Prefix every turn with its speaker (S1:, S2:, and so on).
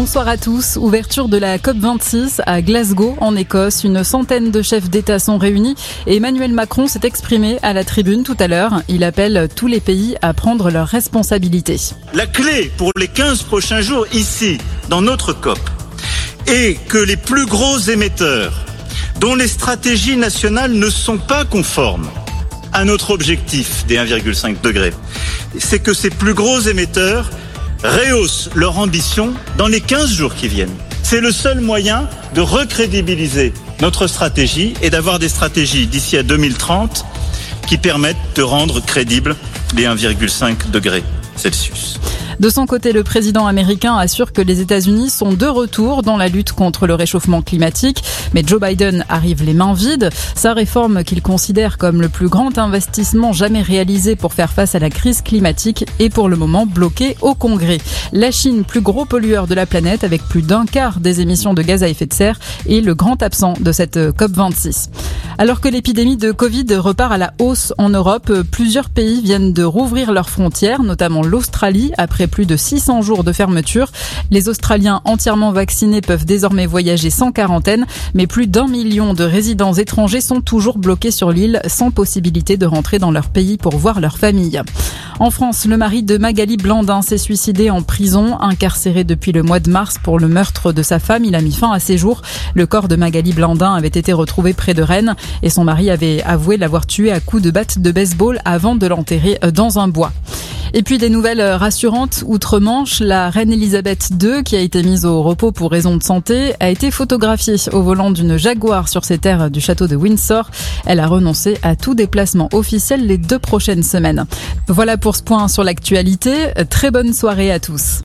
S1: Bonsoir à tous. Ouverture de la COP26 à Glasgow, en Écosse. Une centaine de chefs d'État sont réunis Emmanuel Macron s'est exprimé à la tribune tout à l'heure. Il appelle tous les pays à prendre leurs responsabilités.
S2: La clé pour les 15 prochains jours ici, dans notre COP, est que les plus gros émetteurs, dont les stratégies nationales ne sont pas conformes à notre objectif des 1,5 degrés, c'est que ces plus gros émetteurs rehaussent leur ambition dans les 15 jours qui viennent. C'est le seul moyen de recrédibiliser notre stratégie et d'avoir des stratégies d'ici à 2030 qui permettent de rendre crédibles les 1,5 degrés Celsius.
S1: De son côté, le président américain assure que les États-Unis sont de retour dans la lutte contre le réchauffement climatique, mais Joe Biden arrive les mains vides. Sa réforme qu'il considère comme le plus grand investissement jamais réalisé pour faire face à la crise climatique est pour le moment bloquée au Congrès. La Chine, plus gros pollueur de la planète avec plus d'un quart des émissions de gaz à effet de serre, est le grand absent de cette COP26. Alors que l'épidémie de Covid repart à la hausse en Europe, plusieurs pays viennent de rouvrir leurs frontières, notamment l'Australie, après plus de 600 jours de fermeture. Les Australiens entièrement vaccinés peuvent désormais voyager sans quarantaine, mais plus d'un million de résidents étrangers sont toujours bloqués sur l'île sans possibilité de rentrer dans leur pays pour voir leur famille. En France, le mari de Magali Blandin s'est suicidé en prison, incarcéré depuis le mois de mars pour le meurtre de sa femme. Il a mis fin à ses jours. Le corps de Magali Blandin avait été retrouvé près de Rennes et son mari avait avoué l'avoir tué à coups de batte de baseball avant de l'enterrer dans un bois. Et puis des nouvelles rassurantes outre-Manche, la reine Elisabeth II, qui a été mise au repos pour raison de santé, a été photographiée au volant d'une Jaguar sur ses terres du château de Windsor. Elle a renoncé à tout déplacement officiel les deux prochaines semaines. Voilà pour ce point sur l'actualité. Très bonne soirée à tous.